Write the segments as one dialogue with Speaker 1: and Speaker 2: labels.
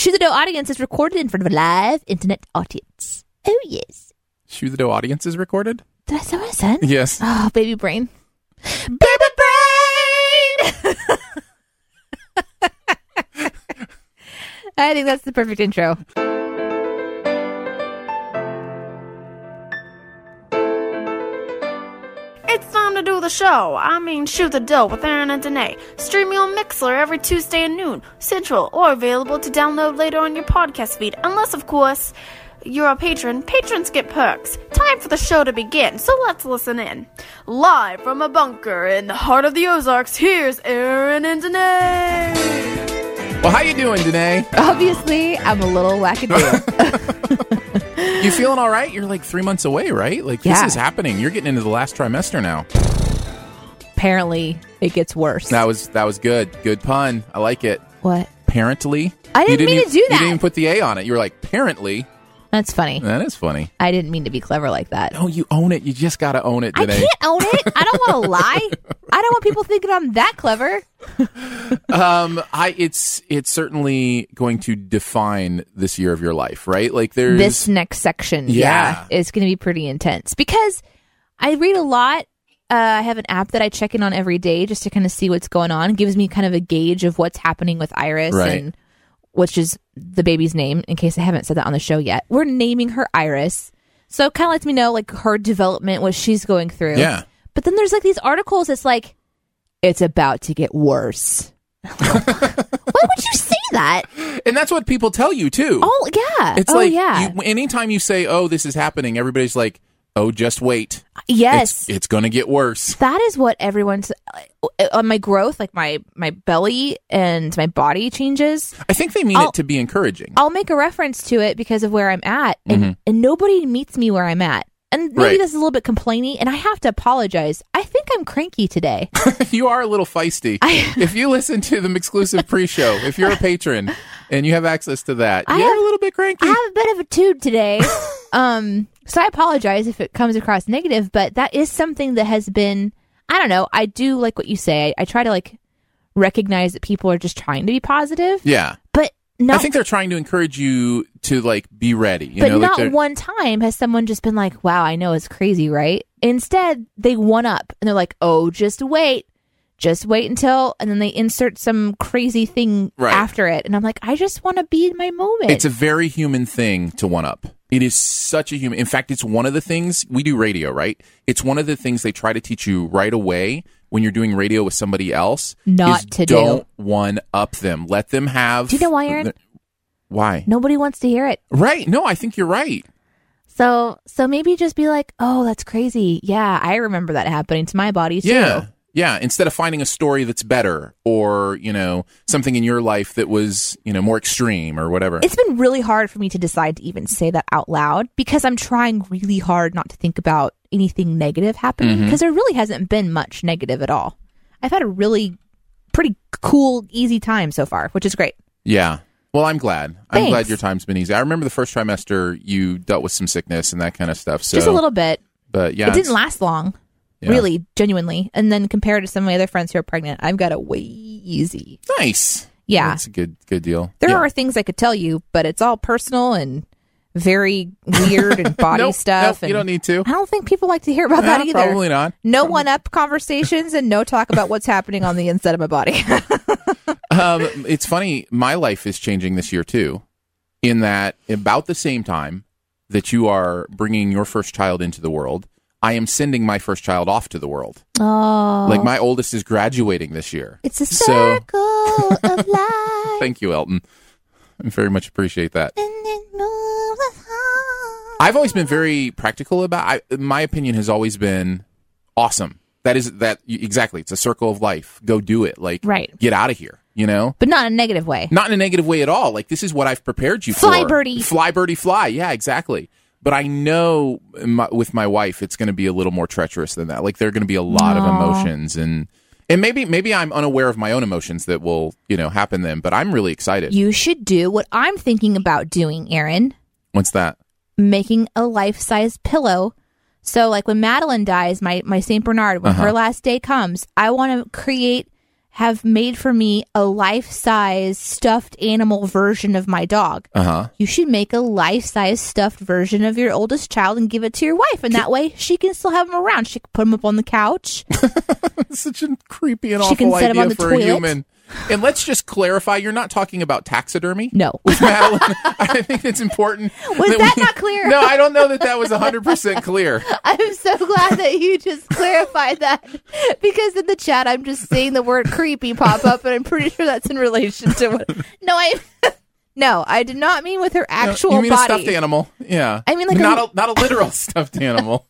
Speaker 1: Chew the Dough audience is recorded in front of a live internet audience. Oh, yes.
Speaker 2: Chew the Dough audience is recorded?
Speaker 1: Did I say what I said?
Speaker 2: Yes.
Speaker 1: Oh, baby brain. Baby brain! I think that's the perfect intro.
Speaker 3: To do the show. I mean, shoot the dough with Aaron and Danae. Streaming on Mixlr every Tuesday at noon, Central, or available to download later on your podcast feed. Unless, of course, you're a patron. Patrons get perks. Time for the show to begin, so let's listen in. Live from a bunker in the heart of the Ozarks, here's Aaron and Danae.
Speaker 2: Well, how you doing, Danae?
Speaker 1: Obviously, I'm a little wackadoodle.
Speaker 2: You feeling all right? You're like three months away, right? Like
Speaker 1: Yeah.
Speaker 2: this is happening. You're getting into the last trimester now.
Speaker 1: Apparently, it gets worse.
Speaker 2: That was that was good. Good pun. I like it.
Speaker 1: what?
Speaker 2: Apparently.
Speaker 1: I
Speaker 2: You
Speaker 1: didn't mean
Speaker 2: e-
Speaker 1: to do that.
Speaker 2: You didn't even put the A on it. You were like, apparently.
Speaker 1: That's funny.
Speaker 2: That is funny.
Speaker 1: I didn't mean to be clever like that.
Speaker 2: No, you own it. You just got to own it,
Speaker 1: I can't own it. I don't want to lie. I don't want people thinking I'm that clever.
Speaker 2: Um, I it's it's certainly going to define this year of your life, right? Like there's
Speaker 1: this next section,
Speaker 2: Yeah.
Speaker 1: yeah, is going to be pretty intense because I read a lot. Uh, I have an app that I check in on every day just to kind of see what's going on. It gives me kind of a gauge of what's happening with Iris
Speaker 2: Right.
Speaker 1: and which is the baby's name. In case I haven't said that on the show yet, we're naming her Iris, so it kind of lets me know like her development, what she's going through.
Speaker 2: Yeah.
Speaker 1: But then there's like these articles. It's like it's about to get worse. Why would you say that?
Speaker 2: and that's what people tell you too.
Speaker 1: Oh yeah.
Speaker 2: It's
Speaker 1: oh
Speaker 2: like
Speaker 1: yeah.
Speaker 2: you, anytime you say, "Oh, this is happening," everybody's like, "Oh, just wait.
Speaker 1: yes.
Speaker 2: It's, it's going to get worse."
Speaker 1: that is what everyone's uh, on my growth like my my belly and my body changes
Speaker 2: I think they mean
Speaker 1: I'll-
Speaker 2: it to be encouraging.
Speaker 1: i'll make a reference to it because of where i'm at and and nobody meets me where i'm at and maybe
Speaker 2: Mm-hmm. Right.
Speaker 1: this is a little bit complainy and i have to apologize i think i'm cranky today
Speaker 2: you are a little feisty.
Speaker 1: I-
Speaker 2: if you listen to the exclusive pre-show, if you're a patron and you have access to that,
Speaker 1: I
Speaker 2: you're
Speaker 1: have-
Speaker 2: a little bit cranky.
Speaker 1: i have a bit of a tude today um so i apologize if it comes across negative but that is something that has been i don't know i do like what you say i, I try to like recognize that people are just trying to be positive
Speaker 2: yeah.
Speaker 1: but not
Speaker 2: I think they're trying to encourage you to like be ready. You
Speaker 1: but
Speaker 2: know,
Speaker 1: not
Speaker 2: they're-
Speaker 1: one time has someone just been like, wow, I know it's crazy, right? Instead, they one up and they're like, oh, just wait. Just wait until, and then they insert some crazy thing
Speaker 2: Right.
Speaker 1: after it. And I'm like, I just want to be in my moment.
Speaker 2: It's a very human thing to one up. It is such a human. In fact, it's one of the things we do radio, right? It's one of the things they try to teach you right away when you're doing radio with somebody else.
Speaker 1: Not
Speaker 2: is
Speaker 1: to do.
Speaker 2: don't one up them. Let them have.
Speaker 1: Do you know why, Aaron?
Speaker 2: Why?
Speaker 1: Nobody wants to hear it.
Speaker 2: Right. No, I think you're right.
Speaker 1: So, so maybe just be like, oh, that's crazy. Yeah, I remember that happening to my body too.
Speaker 2: Yeah. Yeah. Instead of finding a story that's better or, you know, something in your life that was, you know, more extreme or whatever.
Speaker 1: It's been really hard for me to decide to even say that out loud because I'm trying really hard not to think about anything negative happening
Speaker 2: Mm-hmm.
Speaker 1: because there really hasn't been much negative at all. I've had a really pretty cool, easy time so far, which is great.
Speaker 2: yeah. Well, I'm glad. I'm glad your time's been easy. I remember the first trimester you dealt with some sickness and that kind of stuff. So,
Speaker 1: Just a little bit.
Speaker 2: but yeah,
Speaker 1: it didn't last long,
Speaker 2: Yeah.
Speaker 1: really, genuinely. And then compared to some of my other friends who are pregnant, I've got it way easy.
Speaker 2: nice.
Speaker 1: Yeah.
Speaker 2: That's a good, good deal.
Speaker 1: There
Speaker 2: Yeah.
Speaker 1: are things I could tell you, but it's all personal and very weird and body
Speaker 2: Nope,
Speaker 1: stuff.
Speaker 2: nope,
Speaker 1: and
Speaker 2: you don't need to.
Speaker 1: I don't think people like to hear about that either.
Speaker 2: Probably not.
Speaker 1: No one up conversations and no talk about what's happening on the inside of my body.
Speaker 2: Um, it's funny. My life is changing this year too. in that about the same time that you are bringing your first child into the world, I am sending my first child off to the world.
Speaker 1: Oh,
Speaker 2: Like my oldest is graduating this year.
Speaker 1: it's a
Speaker 2: So-
Speaker 1: circle of life.
Speaker 2: Thank you, Elton. I very much appreciate that.
Speaker 1: And it moves.
Speaker 2: I've always been very practical about. I, my opinion has always been awesome. That is that exactly. It's a circle of life. Go do it. Like
Speaker 1: Right.
Speaker 2: Get out of here. You know.
Speaker 1: but not in a negative way.
Speaker 2: Not in a negative way at all. Like this is what I've prepared you
Speaker 1: Fly
Speaker 2: for.
Speaker 1: Fly birdie.
Speaker 2: Fly birdie fly. Yeah, exactly. But I know my, with my wife, it's going to be a little more treacherous than that. Like there are going to be a lot of emotions and. And maybe maybe I'm unaware of my own emotions that will, you know, happen then, but I'm really excited.
Speaker 1: You should do what I'm thinking about doing, Aaron.
Speaker 2: What's that?
Speaker 1: making a life-size pillow. So like when Madeline dies, my my Saint Bernard, when
Speaker 2: Uh-huh.
Speaker 1: her last day comes, I want to create have made for me a life-size stuffed animal version of my dog.
Speaker 2: Uh-huh.
Speaker 1: You should make a life-size stuffed version of your oldest child and give it to your wife, and that way she can still have him around. She can put him up on the couch.
Speaker 2: such a creepy and
Speaker 1: She
Speaker 2: awful
Speaker 1: can set him
Speaker 2: idea
Speaker 1: on the
Speaker 2: for
Speaker 1: toilet.
Speaker 2: a human. And let's just clarify: you're not talking about taxidermy.
Speaker 1: No.
Speaker 2: Madeline. I think it's important.
Speaker 1: Was that not clear?
Speaker 2: No, I don't know that that was 100 percent clear.
Speaker 1: I'm so glad that you just clarified that because in the chat I'm just seeing the word creepy pop up and I'm pretty sure that's in relation to what No, I No, I did not mean with her actual
Speaker 2: you mean
Speaker 1: body.
Speaker 2: a stuffed animal? Yeah.
Speaker 1: I mean, like
Speaker 2: not
Speaker 1: a-
Speaker 2: a, not a literal stuffed animal.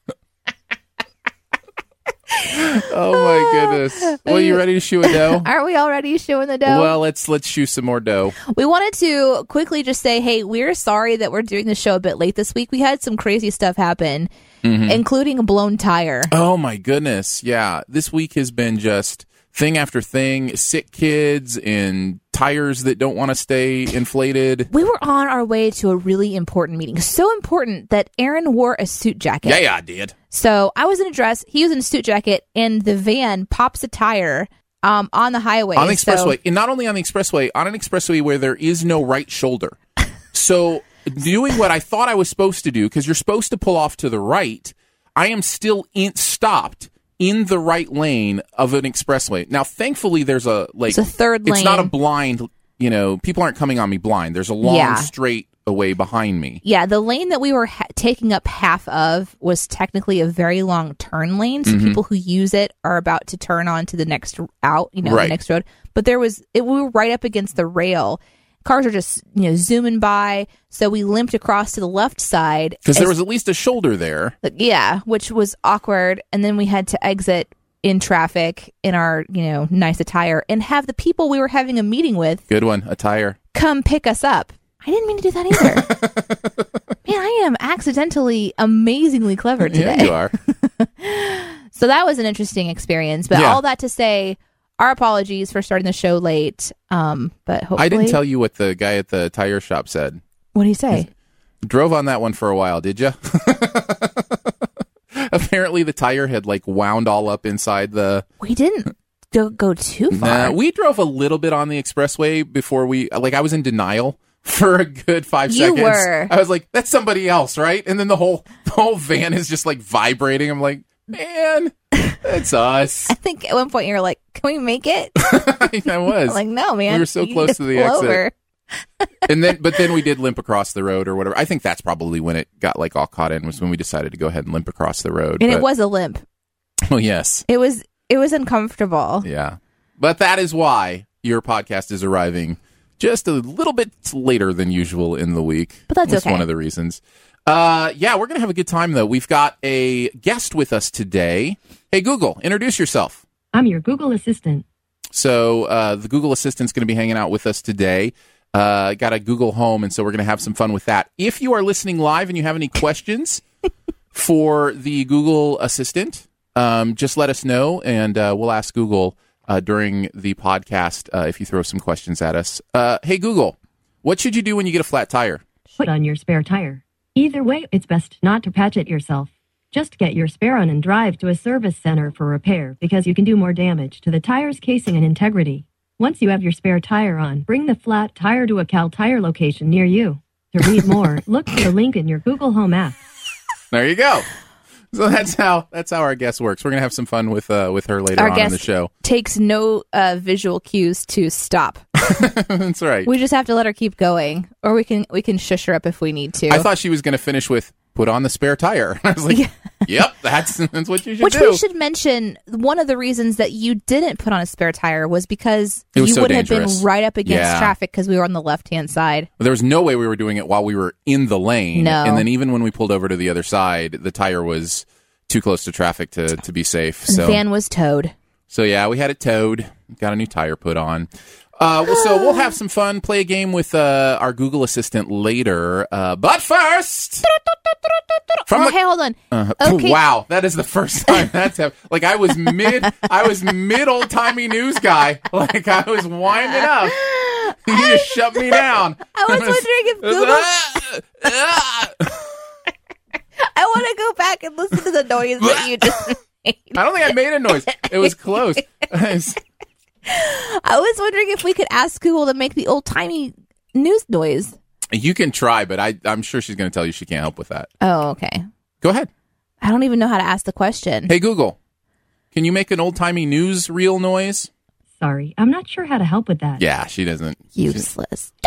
Speaker 2: Oh my goodness! Well, you ready to shoe a dough?
Speaker 1: Aren't we already showing the dough?
Speaker 2: Well, let's let's shoe some more dough.
Speaker 1: we wanted to quickly just say, hey, we're sorry that we're doing the show a bit late this week. We had some crazy stuff happen,
Speaker 2: Mm-hmm.
Speaker 1: including a blown tire.
Speaker 2: Oh my goodness. Yeah. This week has been just thing after thing, sick kids and tires that don't want to stay inflated.
Speaker 1: We were on our way to a really important meeting. So important that Aaron wore a suit jacket.
Speaker 2: Yeah, yeah, I did.
Speaker 1: So I was in a dress, he was in a suit jacket, and the van pops a tire um, on the highway.
Speaker 2: On the
Speaker 1: So-
Speaker 2: expressway. And not only on the expressway, on an expressway where there is no right shoulder. So doing what I thought I was supposed to do, because you're supposed to pull off to the right, I am still in, stopped in the right lane of an expressway. Now, thankfully, there's a like
Speaker 1: It's a third lane.
Speaker 2: It's not a blind. You know, people aren't coming on me blind. There's a long
Speaker 1: Yeah.
Speaker 2: straight away behind me.
Speaker 1: yeah, the lane that we were ha- taking up half of was technically a very long turn lane.
Speaker 2: Mm-hmm.
Speaker 1: So people who use it are about to turn on to the next out, you know,
Speaker 2: Right.
Speaker 1: the next road. But there was, it, we were right up against the rail. Cars are just, you know, zooming by. So we limped across to the left side.
Speaker 2: Because there was at least a shoulder there.
Speaker 1: yeah, which was awkward. And then we had to exit in traffic in our, you know, nice attire and have the people we were having a meeting with
Speaker 2: Good one. attire
Speaker 1: come pick us up. I didn't mean to do that either. Man, I am accidentally amazingly clever today.
Speaker 2: Yeah, you are.
Speaker 1: So that was an interesting experience. But
Speaker 2: Yeah.
Speaker 1: all that to say, our apologies for starting the show late. Um, but hopefully,
Speaker 2: I didn't tell you what the guy at the tire shop said.
Speaker 1: What do you say?
Speaker 2: Drove on that one for a while, did you? Apparently, the tire had like wound all up inside the.
Speaker 1: We didn't go, go too far.
Speaker 2: Nah, we drove a little bit on the expressway before we. Like, I was in denial for a good five
Speaker 1: You
Speaker 2: seconds.
Speaker 1: were.
Speaker 2: I was like, "That's somebody else, right?" And then the whole the whole van is just like vibrating. I'm like, "Man, it's us."
Speaker 1: I think at one point you're like, "Can we make it?"
Speaker 2: I was.
Speaker 1: Like, "No, man.
Speaker 2: We were so close to the exit.
Speaker 1: over."
Speaker 2: and then but then we did limp across the road or whatever. I think that's probably when it got like all caught in was when we decided to go ahead and limp across the road.
Speaker 1: And it was a limp.
Speaker 2: oh yes,
Speaker 1: It was it was uncomfortable.
Speaker 2: yeah. But that is why your podcast is arriving just a little bit later than usual in the week.
Speaker 1: But that's
Speaker 2: That's
Speaker 1: okay.
Speaker 2: one of the reasons. Uh, yeah, we're gonna have a good time though. We've got a guest with us today. Hey Google, introduce yourself.
Speaker 4: I'm your Google Assistant.
Speaker 2: So uh, the Google Assistant's going to be hanging out with us today. Uh, got a Google Home, and so we're going to have some fun with that. If you are listening live and you have any questions for the Google Assistant, um, just let us know, and uh, we'll ask Google uh, during the podcast uh, if you throw some questions at us. Uh, hey Google, what should you do when you get a flat tire?
Speaker 4: Put on your spare tire. Either way, it's best not to patch it yourself. Just get your spare on and drive to a service center for repair because you can do more damage to the tire's casing and integrity. Once you have your spare tire on, bring the flat tire to a Kal Tire location near you. To read more, look for the link in your Google Home app.
Speaker 2: There you go. So that's how that's how our guest works. We're gonna have some fun with uh, with her later
Speaker 1: Our
Speaker 2: on in
Speaker 1: guest
Speaker 2: the show.
Speaker 1: takes no uh, visual cues to stop.
Speaker 2: That's right.
Speaker 1: We just have to let her keep going, or we can we can shush her up if we need to.
Speaker 2: I thought she was going to finish with "put on the spare tire." I was like, "Yep, that's that's what you should
Speaker 1: Which
Speaker 2: do."
Speaker 1: we should mention. One of the reasons that you didn't put on a spare tire was because
Speaker 2: was
Speaker 1: you
Speaker 2: so
Speaker 1: would have been right up against
Speaker 2: Yeah.
Speaker 1: traffic because we were on the left hand side.
Speaker 2: There was no way we were doing it while we were in the lane.
Speaker 1: No.
Speaker 2: And then even when we pulled over to the other side, the tire was too close to traffic to, to be safe. So.
Speaker 1: The van was towed.
Speaker 2: so yeah, we had it towed. Got a new tire put on. Uh, well, so we'll have some fun, play a game with uh, our Google Assistant later. Uh, but first, from
Speaker 1: Oh,
Speaker 2: the
Speaker 1: hey, hold on.
Speaker 2: Uh,
Speaker 1: Okay.
Speaker 2: Wow, that is the first time that's happened. Like I was mid, I was mid old timey news guy. Like I was winding up. You just shut me down.
Speaker 1: I was wondering if Google. I want to go back and listen to the noise that you just made.
Speaker 2: I don't think I made a noise. It was close. It's-
Speaker 1: I was wondering if we could ask Google to make the old timey news noise.
Speaker 2: you can try, but I, I'm sure she's going to tell you she can't help with that.
Speaker 1: Oh, okay.
Speaker 2: Go ahead.
Speaker 1: I don't even know how to ask the question.
Speaker 2: Hey Google, can you make an old timey news reel noise?
Speaker 4: Sorry, I'm not sure how to help with that.
Speaker 2: Yeah, she doesn't.
Speaker 1: Useless.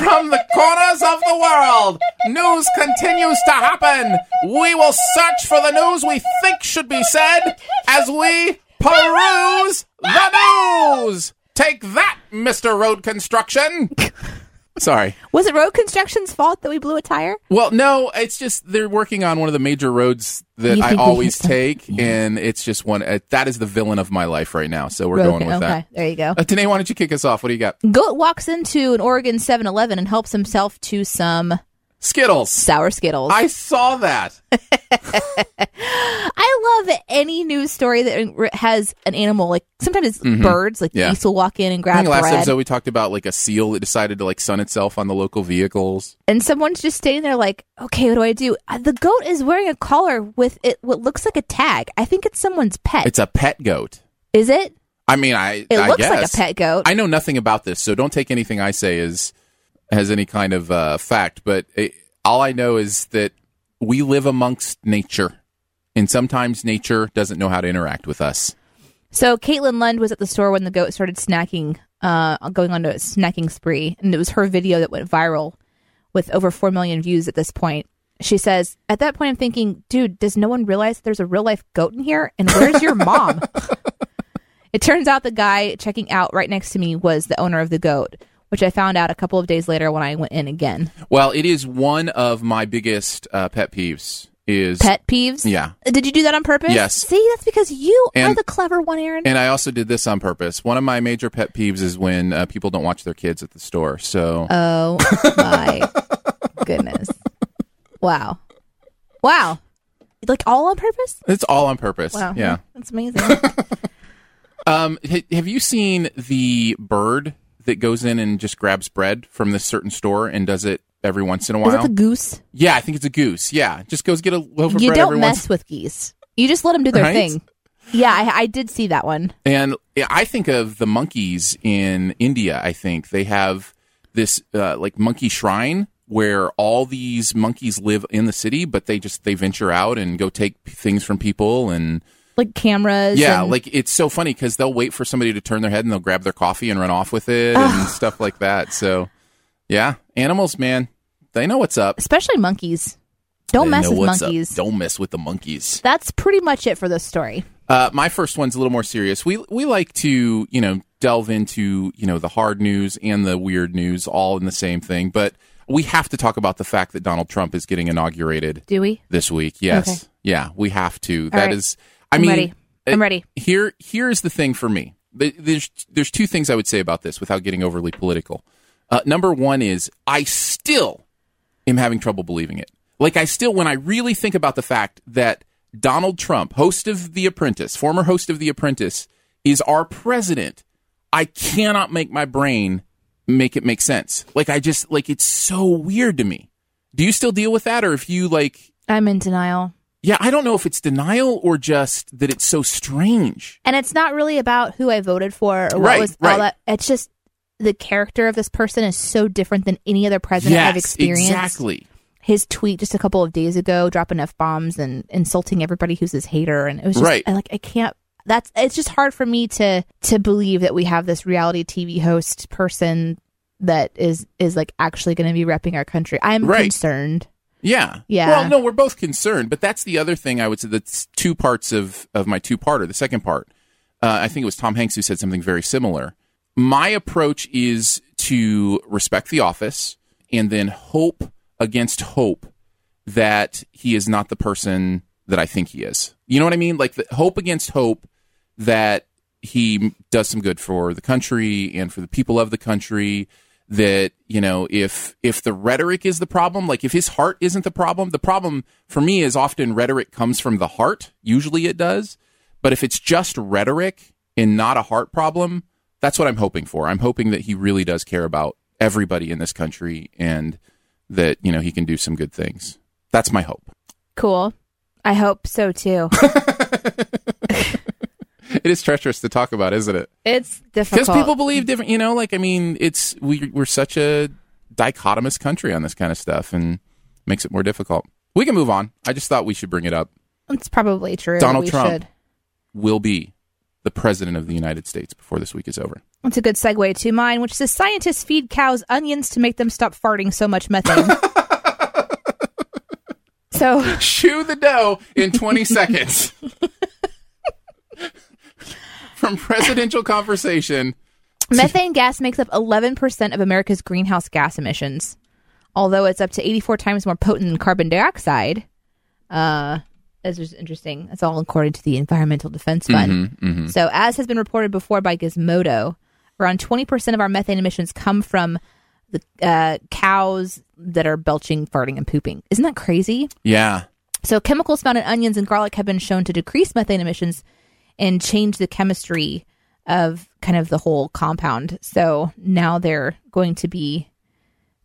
Speaker 2: From the corners of the world, news continues to happen. We will search for the news we think should be said as we peruse the news. Take that, Mr. Road Construction. Sorry.
Speaker 1: Was it road construction's fault that we blew a tire?
Speaker 2: Well, no, it's just they're working on one of the major roads that
Speaker 1: You
Speaker 2: I
Speaker 1: think we
Speaker 2: always
Speaker 1: hit them?
Speaker 2: take, and it's just one. Uh, that is the villain of my life right now. So we're
Speaker 1: Road-
Speaker 2: going with
Speaker 1: okay,
Speaker 2: that.
Speaker 1: there you go.
Speaker 2: Uh, Danae, why don't you kick us off? What do you got?
Speaker 1: Goat walks into an Oregon 7-Eleven and helps himself to some
Speaker 2: Skittles.
Speaker 1: sour Skittles.
Speaker 2: I saw that.
Speaker 1: I love any news story that has an animal. Like sometimes it's birds. Like
Speaker 2: Mm-hmm. Yeah.
Speaker 1: geese will walk in and
Speaker 2: I
Speaker 1: grab
Speaker 2: think last
Speaker 1: bread,
Speaker 2: episode we talked about like a seal that decided to like sun itself on the local vehicles.
Speaker 1: and someone's just standing there like, "Okay, what do I do?" Uh, the goat is wearing a collar with it. What looks like a tag. I think it's someone's pet.
Speaker 2: It's a pet goat.
Speaker 1: is it?
Speaker 2: I mean, I
Speaker 1: It
Speaker 2: I
Speaker 1: looks like a pet goat.
Speaker 2: I know nothing about this, so don't take anything I say as has any kind of uh, fact. But it, all I know is that we live amongst nature, and sometimes nature doesn't know how to interact with us.
Speaker 1: So Caitlin Lund was at the store when the goat started snacking, uh, going on a snacking spree, and it was her video that went viral with over four million views at this point. She says, "At that point, I'm thinking, dude, does no one realize there's a real life goat in here? And where's your mom?" it turns out the guy checking out right next to me was the owner of the goat, which I found out a couple of days later when I went in again.
Speaker 2: Well, it is one of my biggest uh, pet peeves. Is
Speaker 1: Pet peeves?
Speaker 2: Yeah.
Speaker 1: Did you do that on purpose?
Speaker 2: Yes.
Speaker 1: See, that's because you are the clever one, Aaron.
Speaker 2: And I also did this on purpose. One of my major pet peeves is when uh, people don't watch their kids at the store. So
Speaker 1: Oh my goodness. Wow. Wow. Like all on purpose?
Speaker 2: it's all on purpose.
Speaker 1: Wow.
Speaker 2: Yeah.
Speaker 1: That's amazing.
Speaker 2: Um, ha- have you seen the bird that goes in and just grabs bread from this certain store and does it every once in a
Speaker 1: Is
Speaker 2: while?
Speaker 1: that the goose?
Speaker 2: yeah, I think it's a goose. Yeah, just goes get a loaf of
Speaker 1: You
Speaker 2: bread
Speaker 1: You
Speaker 2: don't
Speaker 1: mess
Speaker 2: once.
Speaker 1: with geese. You just let them do their
Speaker 2: Right?
Speaker 1: thing. Yeah, I, I did see that one.
Speaker 2: And I think of the monkeys in India. I think they have this uh, like monkey shrine where all these monkeys live in the city, but they just they venture out and go take things from people and
Speaker 1: Like cameras.
Speaker 2: yeah,
Speaker 1: and-
Speaker 2: like it's so funny because they'll wait for somebody to turn their head and they'll grab their coffee and run off with it and stuff like that. So yeah, animals, man, they know what's up.
Speaker 1: especially monkeys. Don't
Speaker 2: They
Speaker 1: mess
Speaker 2: know
Speaker 1: with
Speaker 2: what's up.
Speaker 1: monkeys.
Speaker 2: Don't mess with the monkeys.
Speaker 1: That's pretty much it for this story.
Speaker 2: Uh, my first one's a little more serious. We we like to you know delve into you know the hard news and the weird news all in the same thing, but we have to talk about the fact that Donald Trump is getting inaugurated
Speaker 1: Do we?
Speaker 2: this week. Yes, yeah, we have to. That
Speaker 1: right.
Speaker 2: is, I
Speaker 1: I'm
Speaker 2: mean,
Speaker 1: ready. I'm
Speaker 2: uh,
Speaker 1: ready.
Speaker 2: Here, here's the thing for me. Th- There's there's two things I would say about this without getting overly political. Uh, number one is I still am having trouble believing it. Like I still, when I really think about the fact that Donald Trump, host of The Apprentice, former host of The Apprentice, is our president, I cannot make my brain make it make sense. Like I just like it's so weird to me. Do you still deal with that, or if you like?
Speaker 1: I'm in denial.
Speaker 2: Yeah, I don't know if it's denial or just that it's so strange.
Speaker 1: And it's not really about who I voted for or what
Speaker 2: Right,
Speaker 1: was
Speaker 2: right.
Speaker 1: all that. It's just the character of this person is so different than any other president I've experienced.
Speaker 2: exactly.
Speaker 1: His tweet just a couple of days ago, dropping f bombs and insulting everybody who's his hater, and it was just
Speaker 2: Right.
Speaker 1: I, like I can't. that's it's just hard for me to to believe that we have this reality TV host person that is is like actually going to be repping our country. I'm
Speaker 2: Right.
Speaker 1: concerned.
Speaker 2: Yeah.
Speaker 1: Yeah.
Speaker 2: Well, no, we're both concerned, but that's the other thing I would say. That's two parts of of my two parter. The second part, uh, I think it was Tom Hanks who said something very similar. My approach is to respect the office and then hope against hope that he is not the person that I think he is. You know what I mean? Like the, hope against hope that he does some good for the country and for the people of the country that you know if if the rhetoric is the problem like if his heart isn't the problem the problem for me is often rhetoric comes from the heart usually it does but if it's just rhetoric and not a heart problem that's what i'm hoping for i'm hoping that he really does care about everybody in this country and that you know he can do some good things that's my hope
Speaker 1: Cool. I hope so too.
Speaker 2: it is treacherous to talk about isn't it
Speaker 1: it's difficult.
Speaker 2: because people believe different you know like i mean it's we, we're such a dichotomous country on this kind of stuff and makes it more difficult we can move on i just thought we should bring it up
Speaker 1: it's probably true.
Speaker 2: Donald
Speaker 1: we
Speaker 2: Trump.
Speaker 1: should.
Speaker 2: will be the president of the united states before this week is over
Speaker 1: That's a good segue to mine, which says scientists feed cows onions to make them stop farting so much methane. so
Speaker 2: chew the dough in 20 seconds from presidential conversation
Speaker 1: Methane gas makes up 11% of America's greenhouse gas emissions, although it's up to 84 times more potent than carbon dioxide. Uh, this is interesting. That's all according to the Environmental Defense Fund. So, as has been reported before by Gizmodo, around 20% of our methane emissions come from the uh, cows that are belching, farting, and pooping. Isn't that crazy?
Speaker 2: yeah
Speaker 1: So, chemicals found in onions and garlic have been shown to decrease methane emissions and change the chemistry of kind of the whole compound. So, now they're going to be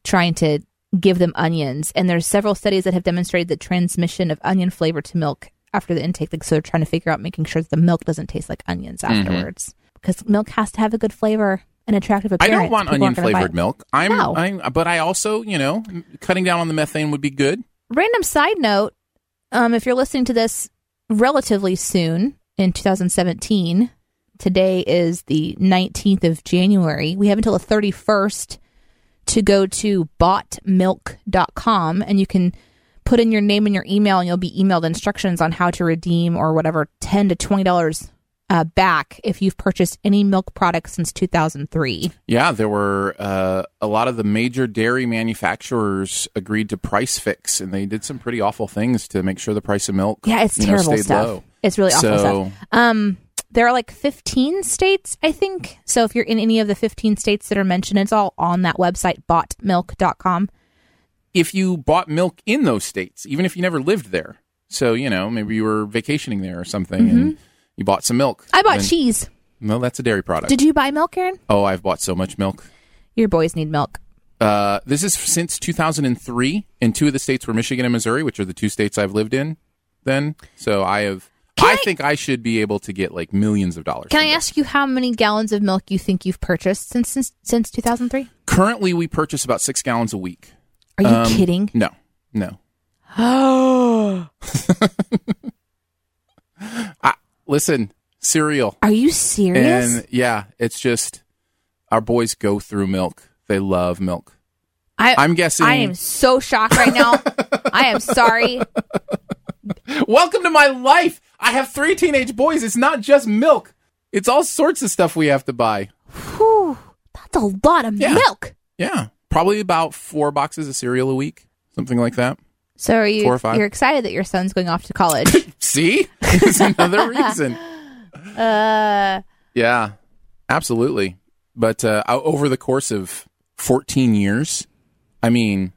Speaker 1: trying to give them onions. And there's several studies that have demonstrated the transmission of onion flavor to milk after the intake. Like, so, they're trying to figure out making sure that the milk doesn't taste like onions afterwards. Because milk has to have a good flavor and attractive appearance.
Speaker 2: I don't want
Speaker 1: People
Speaker 2: onion
Speaker 1: aren't gonna buy
Speaker 2: flavored milk. I'm,
Speaker 1: No.
Speaker 2: I'm, but I also, you know, cutting down on the methane would be good.
Speaker 1: random side note um, if you're listening to this relatively soon in 2017 today is the 19th of january we have until the 31st to go to boughtmilk.com and you can put in your name and your email and you'll be emailed instructions on how to redeem or whatever 10 to 20 dollars uh, back if you've purchased any milk products since 2003
Speaker 2: Yeah, there were uh, a lot of the major dairy manufacturers agreed to price fix, and they did some pretty awful things to make sure the price of milk,
Speaker 1: yeah it's
Speaker 2: you know,
Speaker 1: terrible stuff.
Speaker 2: low.
Speaker 1: it's really awful
Speaker 2: So
Speaker 1: stuff. Um, there are like 15 states, I think. So if you're in any of the 15 states that are mentioned, it's all on that website, boughtmilk.com.
Speaker 2: if you bought milk in those states, even if you never lived there, so you know maybe you were vacationing there or something, and you bought some milk.
Speaker 1: Mm-hmm. I bought cheese.
Speaker 2: No, that's a dairy product.
Speaker 1: Did you buy milk, Aaron?
Speaker 2: oh, I've bought so much milk.
Speaker 1: Your boys need milk.
Speaker 2: Uh, this is since 2003, and two of the states were Michigan and Missouri, which are the two states I've lived in. Then, so I have. I, think I should be able to get like millions of dollars.
Speaker 1: Can I ask you how many gallons of milk you think you've purchased since since, since 2003?
Speaker 2: Currently, we purchase about six gallons a week.
Speaker 1: Are you
Speaker 2: Um,
Speaker 1: kidding?
Speaker 2: No, no.
Speaker 1: Oh,
Speaker 2: I, listen, cereal,
Speaker 1: are you serious?
Speaker 2: and yeah, it's just our boys go through milk. They love milk.
Speaker 1: I,
Speaker 2: I'm guessing.
Speaker 1: I am so shocked right now. I am sorry.
Speaker 2: Welcome to my life. I have three teenage boys. It's not just milk. It's all sorts of stuff we have to buy.
Speaker 1: Whew, that's a lot of
Speaker 2: Yeah.
Speaker 1: milk.
Speaker 2: Yeah, probably about four boxes of cereal a week, something like that.
Speaker 1: So are you
Speaker 2: Four or five.
Speaker 1: you're excited that your son's going off to college?
Speaker 2: See, it's another reason.
Speaker 1: uh
Speaker 2: Yeah, absolutely. But uh, over the course of 14 years, I mean,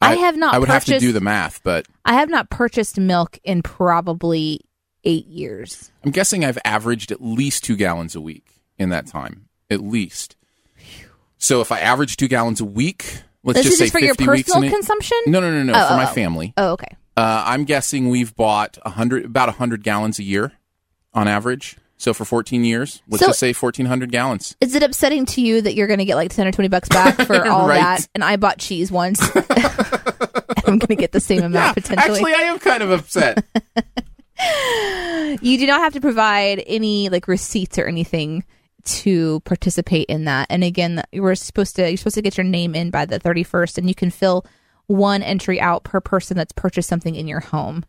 Speaker 1: I have not
Speaker 2: I would have to do the math, but
Speaker 1: I have not purchased milk in probably eight years.
Speaker 2: I'm guessing I've averaged at least two gallons a week in that time, at least. So if I average two gallons a week, let's
Speaker 1: This
Speaker 2: just
Speaker 1: is
Speaker 2: say
Speaker 1: just for your
Speaker 2: 50 weeks in
Speaker 1: personal consumption?
Speaker 2: No, no, no, no,
Speaker 1: Oh,
Speaker 2: for
Speaker 1: oh,
Speaker 2: my
Speaker 1: oh.
Speaker 2: family.
Speaker 1: Oh, okay.
Speaker 2: Uh, I'm guessing we've bought a hundred, about hundred gallons a year, on average. So for 14 years, let's
Speaker 1: So-
Speaker 2: just say 1,400 gallons.
Speaker 1: Is it upsetting to you that you're going to get like 10 or 20 bucks back for all
Speaker 2: Right.
Speaker 1: that? And I bought cheese once. I'm going to get the same amount
Speaker 2: Yeah,
Speaker 1: potentially.
Speaker 2: actually, I am kind of upset.
Speaker 1: you do not have to provide any like receipts or anything to participate in that. And again, you were supposed to you're supposed to get your name in by the 31st, and you can fill one entry out per person that's purchased something in your home.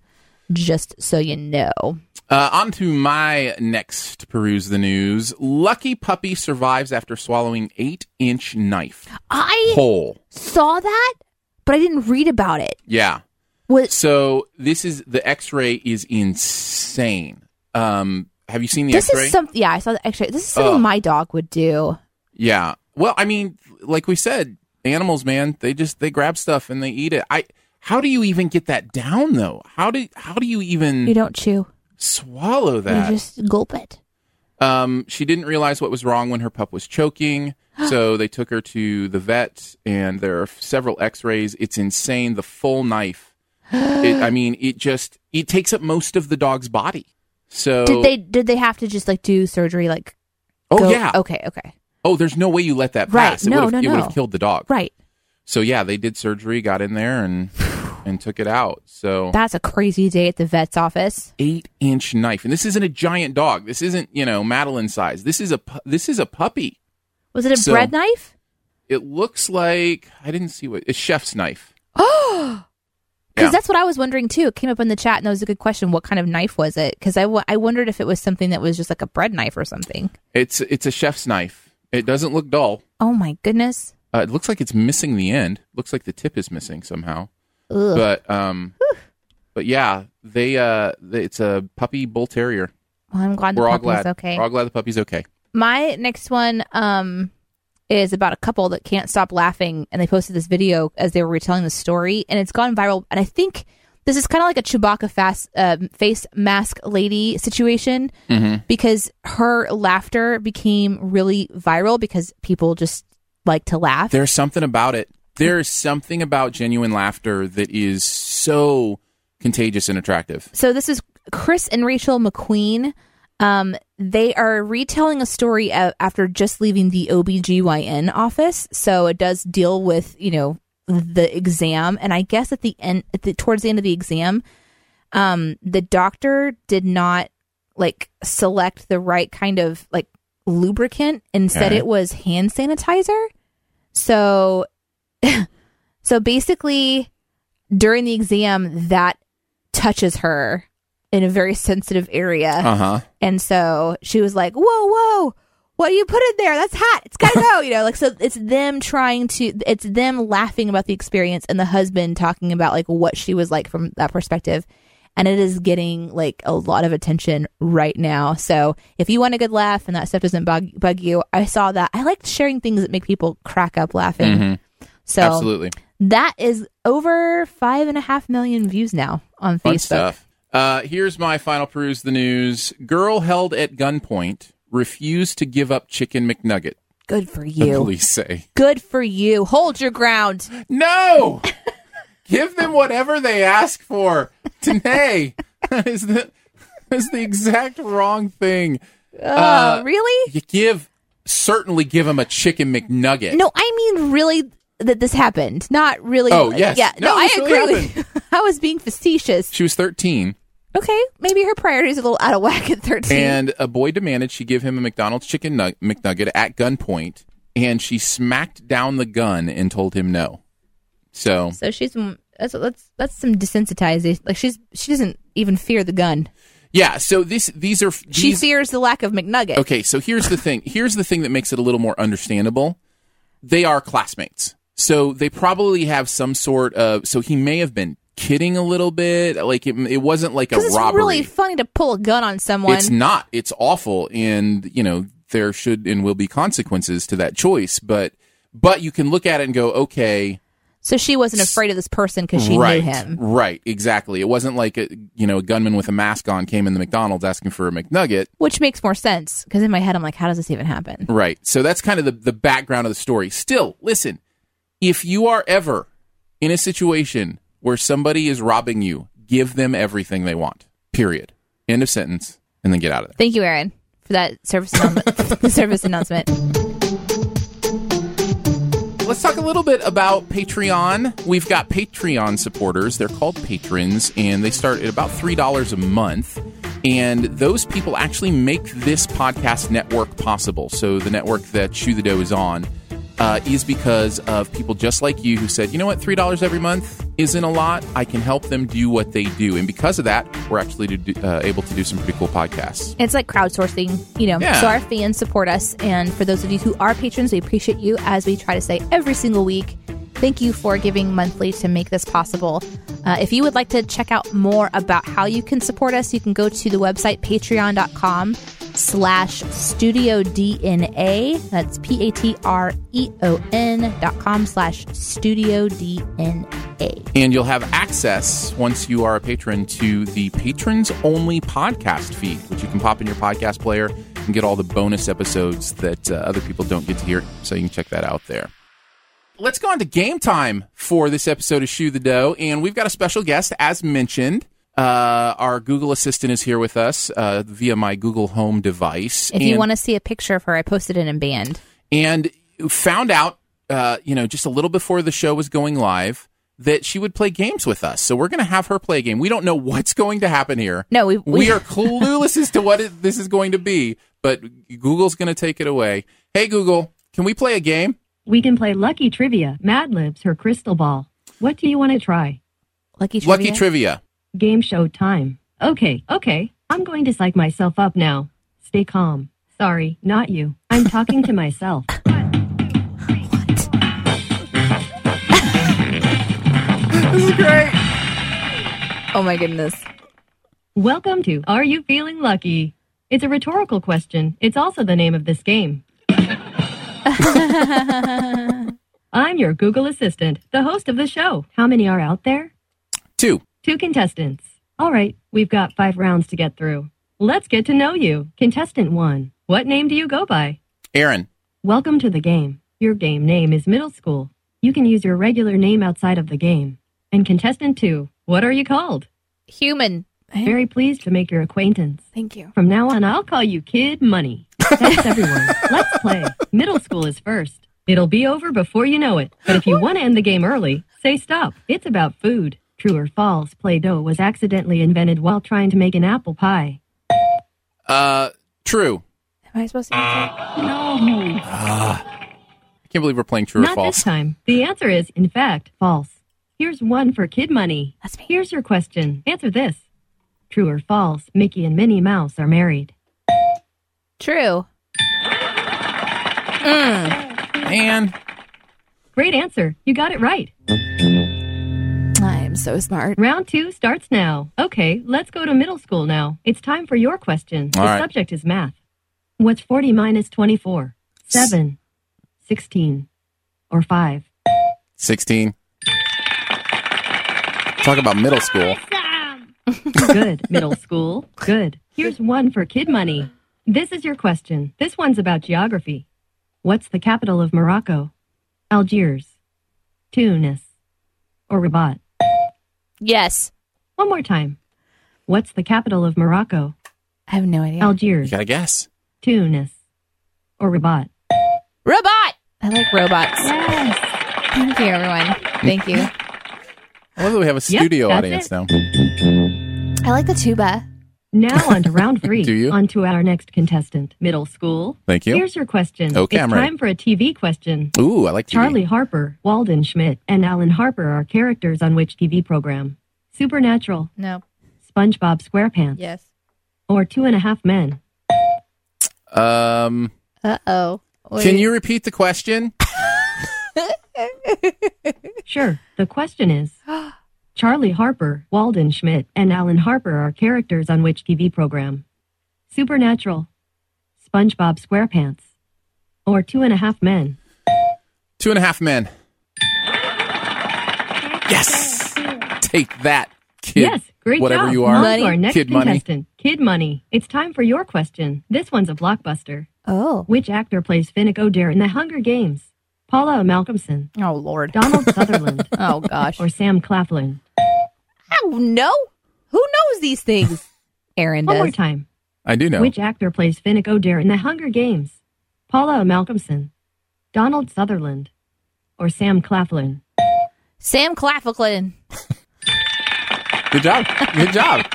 Speaker 1: Just so you know.
Speaker 2: Uh, on to my next peruse the news. Lucky puppy survives after swallowing eight inch knife
Speaker 1: I
Speaker 2: whole.
Speaker 1: saw that, but I didn't read about it.
Speaker 2: Yeah.
Speaker 1: Was
Speaker 2: So this is the X-ray is insane. Um, have you seen the
Speaker 1: this
Speaker 2: X-ray?
Speaker 1: is something? Yeah, I saw the X-ray. This is something
Speaker 2: Ugh.
Speaker 1: my dog would do.
Speaker 2: Yeah. Well, I mean, like we said, animals, man, they just they grab stuff and they eat it. I how do you even get that down though? How do how do you even
Speaker 1: You don't chew.
Speaker 2: swallow that?
Speaker 1: You just gulp it.
Speaker 2: Um, she didn't realize what was wrong when her pup was choking. So they took her to the vet, and there are several X-rays. It's insane. The full knife. It, I mean, it just it takes up most of the dog's body. So
Speaker 1: Did they did they have to just like do surgery like
Speaker 2: Oh
Speaker 1: go-
Speaker 2: yeah.
Speaker 1: Okay, okay.
Speaker 2: Oh, there's no way you let that
Speaker 1: Right.
Speaker 2: pass. It
Speaker 1: No,
Speaker 2: would've-
Speaker 1: no,
Speaker 2: It would
Speaker 1: no.
Speaker 2: have killed the dog.
Speaker 1: Right.
Speaker 2: So yeah, they did surgery, got in there, and and took it out. So
Speaker 1: That's a crazy day at the vet's office.
Speaker 2: eight inch knife, and this isn't a giant dog. This isn't you know Madeline size. This is a pu- this is a puppy.
Speaker 1: Was it a
Speaker 2: So-
Speaker 1: bread knife?
Speaker 2: It looks like I didn't see what a chef's knife. Oh.
Speaker 1: Because
Speaker 2: Yeah.
Speaker 1: that's what I was wondering too. It came up in the chat, and that was a good question. What kind of knife was it? Because I, w- I wondered if it was something that was just like a bread knife or something.
Speaker 2: It's it's a chef's knife. It doesn't look dull.
Speaker 1: Oh my goodness.
Speaker 2: Uh, it looks like it's missing the end. Looks like the tip is missing somehow.
Speaker 1: Ugh.
Speaker 2: But um, but yeah, they uh, they- it's a puppy bull terrier.
Speaker 1: Well, I'm glad the
Speaker 2: We're all
Speaker 1: puppy's
Speaker 2: glad.
Speaker 1: okay.
Speaker 2: We're all glad the puppy's okay.
Speaker 1: My next one um is about a couple that can't stop laughing and they posted this video as they were retelling the story and it's gone viral and I think this is kind of like a Chewbacca fast, um face mask lady situation because her laughter became really viral because people just like to laugh.
Speaker 2: There's something about it. There's something about genuine laughter that is so contagious and attractive.
Speaker 1: so this is Chris and Rachel McQueen. Um, they are retelling a story a- after just leaving the OBGYN office. So it does deal with, you know, the exam. And I guess at the end, at the, towards the end of the exam, um, the doctor did not like select the right kind of like lubricant. Instead,
Speaker 2: Okay.
Speaker 1: it was hand sanitizer. So, so basically, during the exam, that touches her in a very sensitive area.
Speaker 2: Uh huh.
Speaker 1: And so she was like, "Whoa, whoa, what do you put in there? That's hot. It's gotta go." You know, like so. It's them trying to. It's them laughing about the experience, and the husband talking about like what she was like from that perspective. And it is getting like a lot of attention right now. So if you want a good laugh and that stuff doesn't bug bug you, I saw that. I like sharing things that make people crack up laughing. So
Speaker 2: Absolutely.
Speaker 1: that is over five and a half million views now on
Speaker 2: Fun
Speaker 1: Facebook.
Speaker 2: stuff. Uh, here's my final peruse the news. Girl held at gunpoint refused to give up chicken McNugget.
Speaker 1: Good for
Speaker 2: The
Speaker 1: you.
Speaker 2: police say.
Speaker 1: Good for you. Hold your ground.
Speaker 2: No! Give them whatever they ask for. Today that is the, is the exact wrong thing.
Speaker 1: Uh, really?
Speaker 2: You give, certainly give them a chicken McNugget.
Speaker 1: No, I mean really that this happened. Not really.
Speaker 2: Oh, yes.
Speaker 1: Yeah.
Speaker 2: No,
Speaker 1: No, I
Speaker 2: really
Speaker 1: agree. with I was being facetious.
Speaker 2: She was 13,
Speaker 1: Okay, maybe her priorities are a little out of whack at thirteen.
Speaker 2: and a boy demanded she give him a McDonald's chicken nug- McNugget at gunpoint, and she smacked down the gun and told him no. So,
Speaker 1: so she's that's that's that's some desensitization. Like she's she doesn't even fear the gun.
Speaker 2: yeah, so this these are these,
Speaker 1: She fears the lack of McNugget.
Speaker 2: Okay, so here's the thing. Here's the thing that makes it a little more understandable. They are classmates. So they probably have some sort of so he may have been kidding a little bit. Like it, it wasn't like a
Speaker 1: it's
Speaker 2: robbery.
Speaker 1: really funny to pull a gun on someone.
Speaker 2: it's not. It's awful and you know there should and will be consequences to that choice, but but you can look at it and go, okay,
Speaker 1: so she wasn't afraid of this person because she
Speaker 2: right,
Speaker 1: knew him.
Speaker 2: right, exactly. It wasn't like a you know a gunman with a mask on came in the McDonald's asking for a McNugget.
Speaker 1: Which makes more sense because in my head I'm like, how does this even happen?
Speaker 2: Right. So that's kind of the, the background of the story. Still, listen, if you are ever in a situation where somebody is robbing you, give them everything they want. Period. End of sentence. And then get out of there.
Speaker 1: Thank you, Aaron, for that service announcement. service announcement.
Speaker 2: let's talk a little bit about Patreon. We've got Patreon supporters. They're called patrons, and they start at about $3 a month. And those people actually make this podcast network possible. So, the network that Chew the Dough is on uh, is because of people just like you who said, you know what, $3 every month isn't a lot. I can help them do what they do. And because of that, we're actually to do, uh, able to do some pretty cool podcasts.
Speaker 1: It's like crowdsourcing, you know.
Speaker 2: Yeah.
Speaker 1: So our fans support us, and for those of you who are patrons, we appreciate you. As we try to say every single week, thank you for giving monthly to make this possible. Uh, if you would like to check out more about how you can support us, you can go to the website patreon.com slash studio dna that's p-a-t-r-e-o-n dot com slash studio dna
Speaker 2: And you'll have access once you are a patron to the patrons only podcast feed, which you can pop in your podcast player and get all the bonus episodes that uh, other people don't get to hear. So you can check that out there. Let's go on to game time for this episode of Chew the Dough. And we've got a special guest, as mentioned. Uh, our Google Assistant is here with us uh, via my Google Home device.
Speaker 1: if you want to see a picture of her i posted it in band
Speaker 2: and found out, uh, you know, just a little before the show was going live that she would play games with us. So we're going to have her play a game. We don't know what's going to happen here.
Speaker 1: No, we-
Speaker 2: we,
Speaker 1: we-
Speaker 2: are clueless as to what it, this is going to be, but Google's going to take it away. Hey, Google, can we play a game?
Speaker 4: We can play Lucky Trivia, Mad Libs, her Crystal Ball. What do you want to try?
Speaker 1: lucky trivia.
Speaker 2: Lucky trivia.
Speaker 4: Game show time. Okay, okay. I'm going to psych myself up now. Stay calm. Sorry, not you. I'm talking to myself.
Speaker 2: This is great.
Speaker 1: oh my goodness
Speaker 4: Welcome to Are You Feeling Lucky? It's a rhetorical question. It's also the name of this game. I'm your Google Assistant, the host of the show. How many are out there?
Speaker 2: Two.
Speaker 4: Two contestants. All right, we've got five rounds to get through. Let's get to know you. Contestant one, what name do you go by?
Speaker 2: Aaron.
Speaker 4: Welcome to the game. Your game name is middle school. You can use your regular name outside of the game. And contestant two, what are you called?
Speaker 1: human
Speaker 4: Very pleased to make your acquaintance.
Speaker 1: thank you
Speaker 4: From now on, I'll call you Kid Money. Thanks, everyone. Let's play. Middle school is first. It'll be over before you know it. But if you want to end the game early, say stop. It's about food. True or false, Play Doh was accidentally invented while trying to make an apple pie.
Speaker 2: Uh, true.
Speaker 1: am i supposed to answer
Speaker 2: I can't believe we're playing true or
Speaker 4: Not
Speaker 2: false.
Speaker 4: this time. The answer is, in fact, false. Here's one for Kid Money.
Speaker 1: That's me.
Speaker 4: Here's your question. Answer this. True or false, Mickey and Minnie Mouse are married.
Speaker 1: True mm.
Speaker 2: Man,
Speaker 4: Great answer. You got it right.
Speaker 1: i am so smart
Speaker 4: Round two starts now. Okay, let's go to middle school now. It's time for your question.
Speaker 2: All
Speaker 4: the
Speaker 2: right.
Speaker 4: subject is math. What's 40 minus 24? 7, 16, or 5?
Speaker 2: 16. Talk about middle school.
Speaker 4: Good, middle school. Good. Here's one for kid money. This is your question. This one's about geography. What's the capital of Morocco? Algiers, Tunis, or Rabat?
Speaker 1: yes
Speaker 4: One more time. What's the capital of Morocco?
Speaker 1: i have no idea
Speaker 2: You
Speaker 4: Algiers,
Speaker 2: got to guess.
Speaker 4: Tunis, or Rabat?
Speaker 1: robot i like robots Yes. thank you everyone thank you
Speaker 2: I love that we have a studio
Speaker 4: that's
Speaker 2: audience
Speaker 4: it.
Speaker 2: now.
Speaker 1: i like the tuba
Speaker 4: Now on to round three.
Speaker 2: Do you?
Speaker 4: On to our next contestant, middle school.
Speaker 2: Thank you.
Speaker 4: Here's your question.
Speaker 2: Okay,
Speaker 4: it's
Speaker 2: I'm ready.
Speaker 4: time for a TV question.
Speaker 2: Ooh, I like TV.
Speaker 4: Charlie Harper, Walden Schmidt, and Alan Harper are characters on which TV program? Supernatural,
Speaker 1: no
Speaker 4: SpongeBob SquarePants,
Speaker 1: yes
Speaker 4: or Two and a Half Men?
Speaker 2: Um,
Speaker 1: uh-oh
Speaker 2: can you repeat the question?
Speaker 4: Sure. The question is Charlie Harper, Walden Schmidt, and Alan Harper are characters on which TV program? Supernatural, SpongeBob SquarePants, or Two and a Half Men?
Speaker 2: Two and a half men. Yes. Take that, kid.
Speaker 4: Yes, great
Speaker 2: Whatever
Speaker 4: job.
Speaker 2: you are.
Speaker 1: Money.
Speaker 4: our next
Speaker 2: Kid money.
Speaker 4: contestant, Kid Money. It's time for your question. This one's a blockbuster.
Speaker 1: oh
Speaker 4: Which actor plays Finnick Odair in The Hunger Games? Paula Malcomson,
Speaker 1: oh lord
Speaker 4: Donald Sutherland,
Speaker 1: oh gosh
Speaker 4: or Sam Claflin?
Speaker 1: oh no who knows these things aaron
Speaker 4: One more time.
Speaker 2: I do know.
Speaker 4: Which actor plays Finnick Odair in The Hunger Games? Paula Malcomson, Donald Sutherland, or Sam Claflin?
Speaker 1: Sam Claflin.
Speaker 2: Good job. Good job.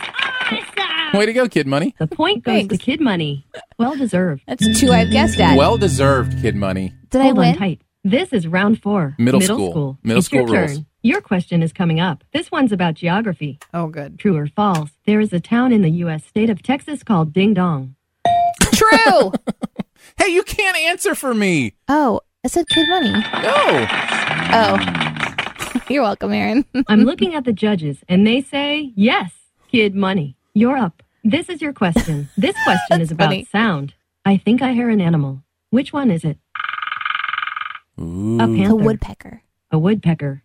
Speaker 2: Way to go, Kid Money.
Speaker 4: The point goes
Speaker 1: Thanks.
Speaker 4: to Kid Money. Well deserved.
Speaker 1: That's two I've guessed at.
Speaker 2: Well deserved, Kid Money.
Speaker 1: Did
Speaker 4: Hold
Speaker 1: I win?
Speaker 4: on tight. This is round four.
Speaker 2: Middle school. Middle
Speaker 4: it's your
Speaker 2: rules.
Speaker 4: turn. Your question is coming up. This one's about geography.
Speaker 1: Oh, good.
Speaker 4: True or false? There is a town in the U.S. state of Texas called Ding Dong.
Speaker 1: True.
Speaker 2: Hey, you can't answer for me.
Speaker 1: oh, I said kid money.
Speaker 2: No.
Speaker 1: Oh. You're welcome, Aaron.
Speaker 4: I'm looking at the judges, and they say yes, Kid Money. You're up. This is your question. This question is about
Speaker 1: funny.
Speaker 4: sound. I think I hear an animal. Which one is it?
Speaker 2: Ooh.
Speaker 4: A panther.
Speaker 1: A woodpecker.
Speaker 4: a woodpecker,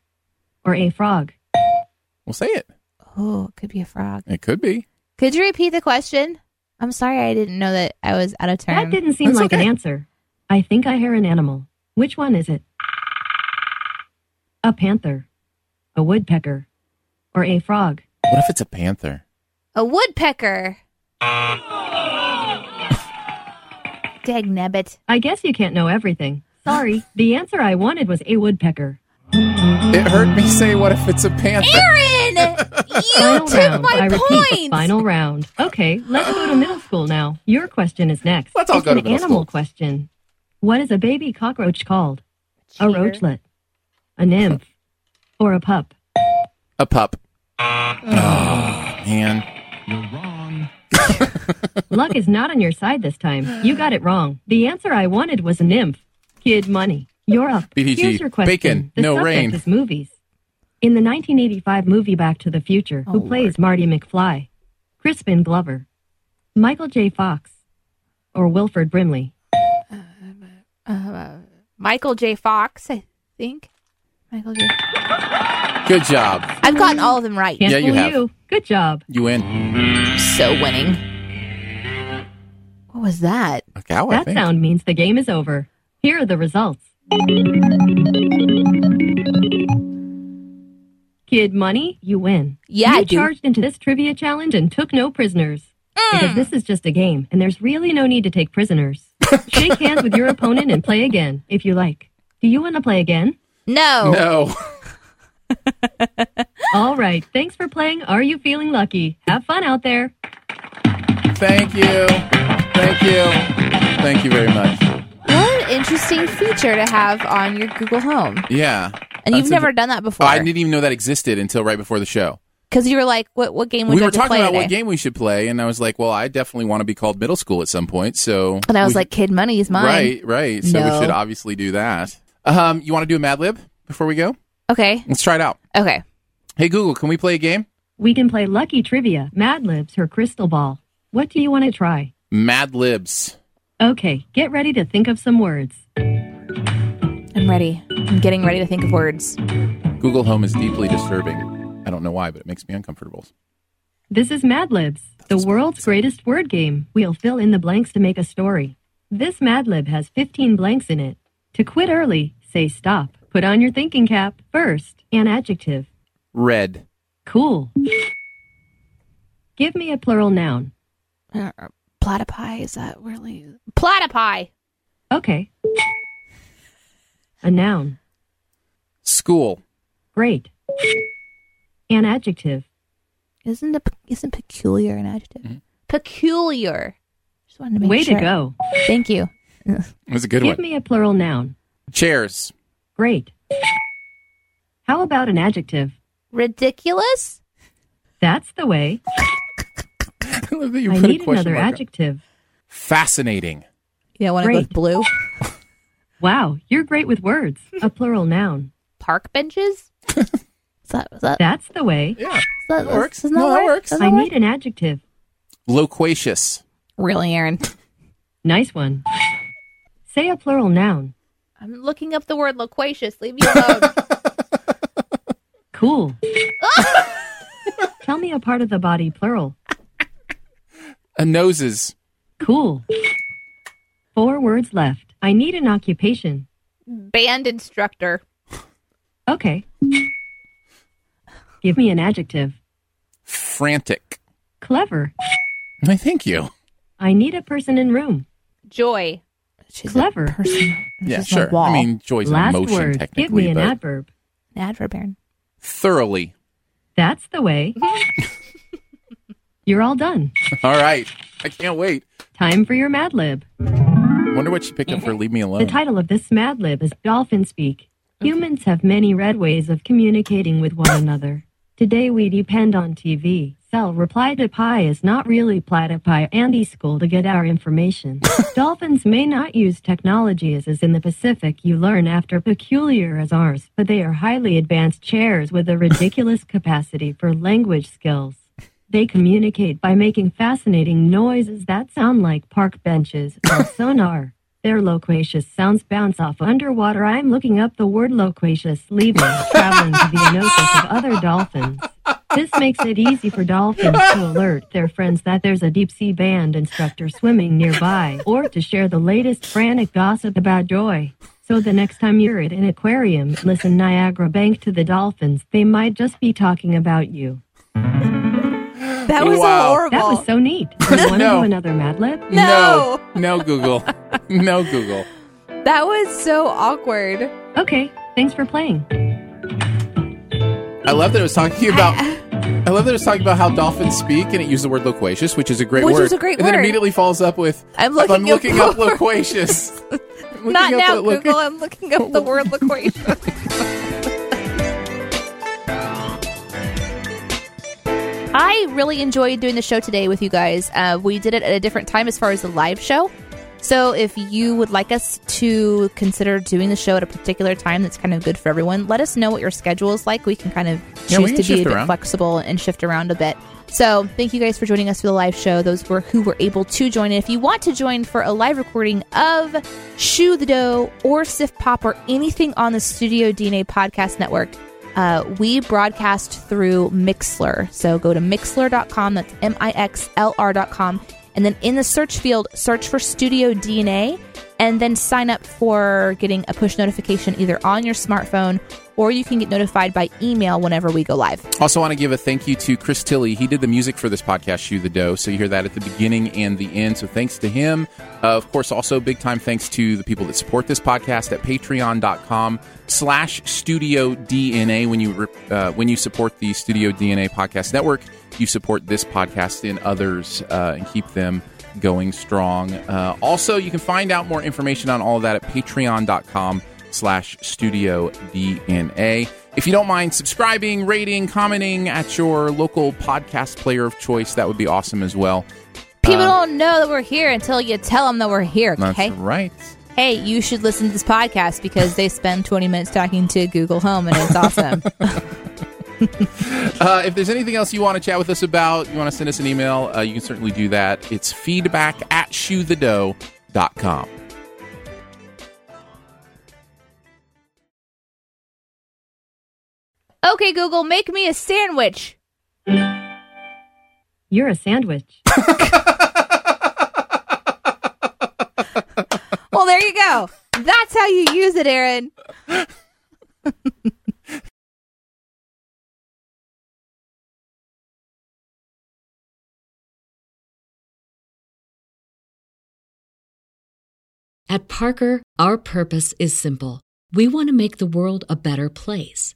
Speaker 4: or a frog?
Speaker 2: Well, say it.
Speaker 1: Oh, it could be a frog.
Speaker 2: It could be.
Speaker 1: Could you repeat the question? I'm sorry, I didn't know that I was out of turn.
Speaker 4: That didn't seem
Speaker 2: That's
Speaker 4: like
Speaker 2: okay.
Speaker 4: an answer. I think I hear an animal. Which one is it? A panther, a woodpecker, or a frog?
Speaker 2: What if it's a panther?
Speaker 1: A woodpecker. Dag nabbit.
Speaker 4: I guess you can't know everything. Sorry. the answer I wanted was a woodpecker.
Speaker 2: It heard me say, "What if it's a panther?"
Speaker 1: Aaron! You
Speaker 4: Final
Speaker 1: took
Speaker 4: round.
Speaker 1: my
Speaker 4: I repeat,
Speaker 1: point.
Speaker 4: final round. Okay, let's go to middle school now. Your question is next.
Speaker 2: Let's all
Speaker 4: it's
Speaker 2: go to
Speaker 4: an
Speaker 2: middle
Speaker 4: animal
Speaker 2: school.
Speaker 4: question. What is a baby cockroach called? A
Speaker 1: Cheater.
Speaker 4: roachlet, a nymph, or a pup?
Speaker 2: A pup. Oh man. You're wrong.
Speaker 4: Luck is not on your side this time. You got it wrong. The answer I wanted was a nymph. Kid money. You're up.
Speaker 2: BTG.
Speaker 4: Here's your question.
Speaker 2: Bacon.
Speaker 4: The
Speaker 2: No
Speaker 4: subject
Speaker 2: rain.
Speaker 4: is movies. In the 1985 movie Back to the Future, who
Speaker 1: Oh,
Speaker 4: plays Marty McFly? Crispin Glover, Michael J. Fox, or Wilford Brimley?
Speaker 1: Uh, Michael J. Fox, I think. Michael J.
Speaker 2: Good job.
Speaker 1: I've gotten all of them right.
Speaker 4: Can't
Speaker 2: Yeah, you have.
Speaker 4: you. Good job.
Speaker 2: You win.
Speaker 1: So winning. What was that?
Speaker 2: A cow, I
Speaker 4: that
Speaker 2: think.
Speaker 4: sound means the game is over. Here are the results. Kid Money, you win.
Speaker 1: Yeah,
Speaker 4: you
Speaker 1: I do.
Speaker 4: charged into this trivia challenge and took no prisoners.
Speaker 1: Mm.
Speaker 4: Because this is just a game, and there's really no need to take prisoners. Shake hands with your opponent and play again, if you like. Do you want to play again?
Speaker 1: No.
Speaker 2: No.
Speaker 4: All right. Thanks for playing. Are you feeling lucky? Have fun out there.
Speaker 2: Thank you. Thank you. Thank you very much.
Speaker 1: What an interesting feature to have on your Google Home.
Speaker 2: Yeah.
Speaker 1: And you've never
Speaker 2: a-
Speaker 1: done that before.
Speaker 2: I didn't even know that existed until right before the show.
Speaker 1: Because you were like, what, what game would
Speaker 2: we
Speaker 1: you
Speaker 2: were
Speaker 1: like to
Speaker 2: talking
Speaker 1: play
Speaker 2: about
Speaker 1: today?
Speaker 2: what game we should play, and I was like, "Well, I definitely want to be called middle school at some point." So,
Speaker 1: And I was
Speaker 2: we-
Speaker 1: like, Kid Money is mine.
Speaker 2: "Right, right." So we should obviously do that. Um, you want to do a Mad Lib before we go?
Speaker 1: Okay.
Speaker 2: Let's try it out.
Speaker 1: Okay.
Speaker 2: Hey Google, can we play a game?
Speaker 4: We can play Lucky Trivia, Mad Libs, or Crystal Ball. What do you want to try?
Speaker 2: Mad Libs.
Speaker 4: Okay, get ready to think of some words.
Speaker 1: I'm ready. I'm getting ready to think of words.
Speaker 2: Google Home is deeply disturbing. I don't know why, but it makes me uncomfortable.
Speaker 4: This is Mad Libs, the world's greatest word game. We'll fill in the blanks to make a story. This Mad Lib has 15 blanks in it. To quit early, say stop. Put on your thinking cap. First, an adjective.
Speaker 2: Red.
Speaker 4: Cool. Give me a plural noun.
Speaker 1: Uh, platypi, is that really? Platypi.
Speaker 4: Okay. A noun.
Speaker 2: School.
Speaker 4: Great. An adjective.
Speaker 1: Isn't a, isn't peculiar an adjective? Hmm? Peculiar. Just wanted to make
Speaker 4: Way
Speaker 1: sure.
Speaker 4: to go.
Speaker 1: Thank you.
Speaker 2: It was a good
Speaker 4: Give
Speaker 2: one.
Speaker 4: Give me a plural noun.
Speaker 2: Chairs.
Speaker 4: Great. How about an adjective?
Speaker 1: Ridiculous.
Speaker 4: That's the way.
Speaker 2: I love that you
Speaker 4: I
Speaker 2: put a
Speaker 4: need
Speaker 2: question
Speaker 4: another
Speaker 2: mark on-
Speaker 4: adjective.
Speaker 2: Fascinating.
Speaker 1: Yeah, want to go with
Speaker 4: Great.
Speaker 1: blue?
Speaker 4: Wow, you're great with words. A plural noun.
Speaker 1: Park benches. is that is that,
Speaker 4: That's the way.
Speaker 2: Yeah.
Speaker 1: is that,
Speaker 2: that works.
Speaker 1: Doesn't that
Speaker 2: No, that works.
Speaker 1: Doesn't
Speaker 4: I
Speaker 1: that work?
Speaker 4: need an adjective.
Speaker 2: Loquacious.
Speaker 1: Really, Aaron?
Speaker 4: Nice one. Say a plural noun.
Speaker 1: I'm looking up the word loquacious. Leave me alone.
Speaker 4: Cool. Tell me a part of the body plural.
Speaker 2: A noses.
Speaker 4: Cool. Four words left. I need an occupation.
Speaker 1: Band instructor.
Speaker 4: Okay. Give me an adjective.
Speaker 2: Frantic.
Speaker 4: Clever.
Speaker 2: I thank you.
Speaker 4: I need a person in room.
Speaker 1: Joy. She's
Speaker 4: Clever.
Speaker 1: person.
Speaker 2: Yeah, sure.
Speaker 1: wall.
Speaker 2: I mean, joy's
Speaker 4: Last
Speaker 2: an emotion
Speaker 4: word.
Speaker 2: technically,
Speaker 4: Give me an
Speaker 2: but
Speaker 4: adverb.
Speaker 1: adverb, Aaron.
Speaker 2: thoroughly.
Speaker 4: That's the way. You're all done.
Speaker 2: All right. I can't wait.
Speaker 4: Time for your Mad Lib.
Speaker 2: Wonder what she picked up for Leave Me Alone.
Speaker 4: The title of this Mad Lib is Dolphin Speak. Humans have many red ways of communicating with one another. Today we depend on TV. Cell reply to pie is not really platypi Andy school to get our information. Dolphins may not use technology as is in the Pacific you learn after peculiar as ours, but they are highly advanced chairs with a ridiculous capacity for language skills. They communicate by making fascinating noises that sound like park benches or sonar. Their loquacious sounds bounce off underwater. I'm looking up the word loquacious, leaving, traveling to the anosis of other dolphins. This makes it easy for dolphins to alert their friends that there's a deep sea band instructor swimming nearby, or to share the latest frantic gossip about joy. So the next time you're at an aquarium, listen Niagara Bank to the dolphins. They might just be talking about you.
Speaker 1: That was
Speaker 2: Wow.
Speaker 1: horrible.
Speaker 4: That was so neat. Do you want to
Speaker 2: No.
Speaker 4: do another Mad Lib?
Speaker 1: No.
Speaker 2: No, no Google. no Google.
Speaker 1: that was so awkward.
Speaker 4: Okay, thanks for playing.
Speaker 2: I love that it was talking about. I love that it was talking about how dolphins speak, and it used the word loquacious, which is a great
Speaker 1: Which
Speaker 2: word.
Speaker 1: was a great
Speaker 2: and then
Speaker 1: word.
Speaker 2: immediately follows up with,
Speaker 1: I'm looking
Speaker 2: I'm looking
Speaker 1: up
Speaker 2: up loquacious. Looking
Speaker 1: Not
Speaker 2: up
Speaker 1: now,
Speaker 2: the loqu-
Speaker 1: Google. I'm looking up the word loquacious. I really enjoyed doing the show today with you guys. Uh, we did it at a different time as far as the live show. So if you would like us to consider doing the show at a particular time that's kind of good for everyone, let us know what your schedule is like. We can kind of choose
Speaker 2: Yeah,
Speaker 1: to be a bit
Speaker 2: around.
Speaker 1: flexible and shift around a bit. So thank you guys for joining us for the live show. Those were who were able to join. And if you want to join for a live recording of Chew the Dough or Sif Pop or anything on the Studio DNA podcast network, uh, we broadcast through Mixlr. So go to mixlr.com. That's M I X L R.com. And then in the search field, search for Studio DNA and then sign up for getting a push notification either on your smartphone or you can get notified by email whenever we go live.
Speaker 2: Also, want to give a thank you to Chris Tilley. He did the music for this podcast, Chew the Dough. So you hear that at the beginning and the end. So thanks to him. Uh, of course, also big time thanks to the people that support this podcast at patreon.com slash studio DNA. When you, uh, when you support the Studio DNA podcast network, you support this podcast and others uh, and keep them going strong. Uh, also, you can find out more information on all of that at patreon.com slash studio DNA. If you don't mind subscribing, rating, commenting at your local podcast player of choice, that would be awesome as well.
Speaker 1: People don't know that we're here until you tell them that we're here,
Speaker 2: That's
Speaker 1: okay?
Speaker 2: right.
Speaker 1: Hey, you should listen to this podcast because they spend 20 minutes talking to Google Home and it's awesome.
Speaker 2: Uh, if there's anything else you want to chat with us about, you want to send us an email, uh, you can certainly do that. It's feedback at chewthedough.com.
Speaker 1: okay, Google, make me a sandwich.
Speaker 4: You're a sandwich.
Speaker 1: Well, there you go. That's how you use it, Aaron.
Speaker 5: At Parker, our purpose is simple. We want to make the world a better place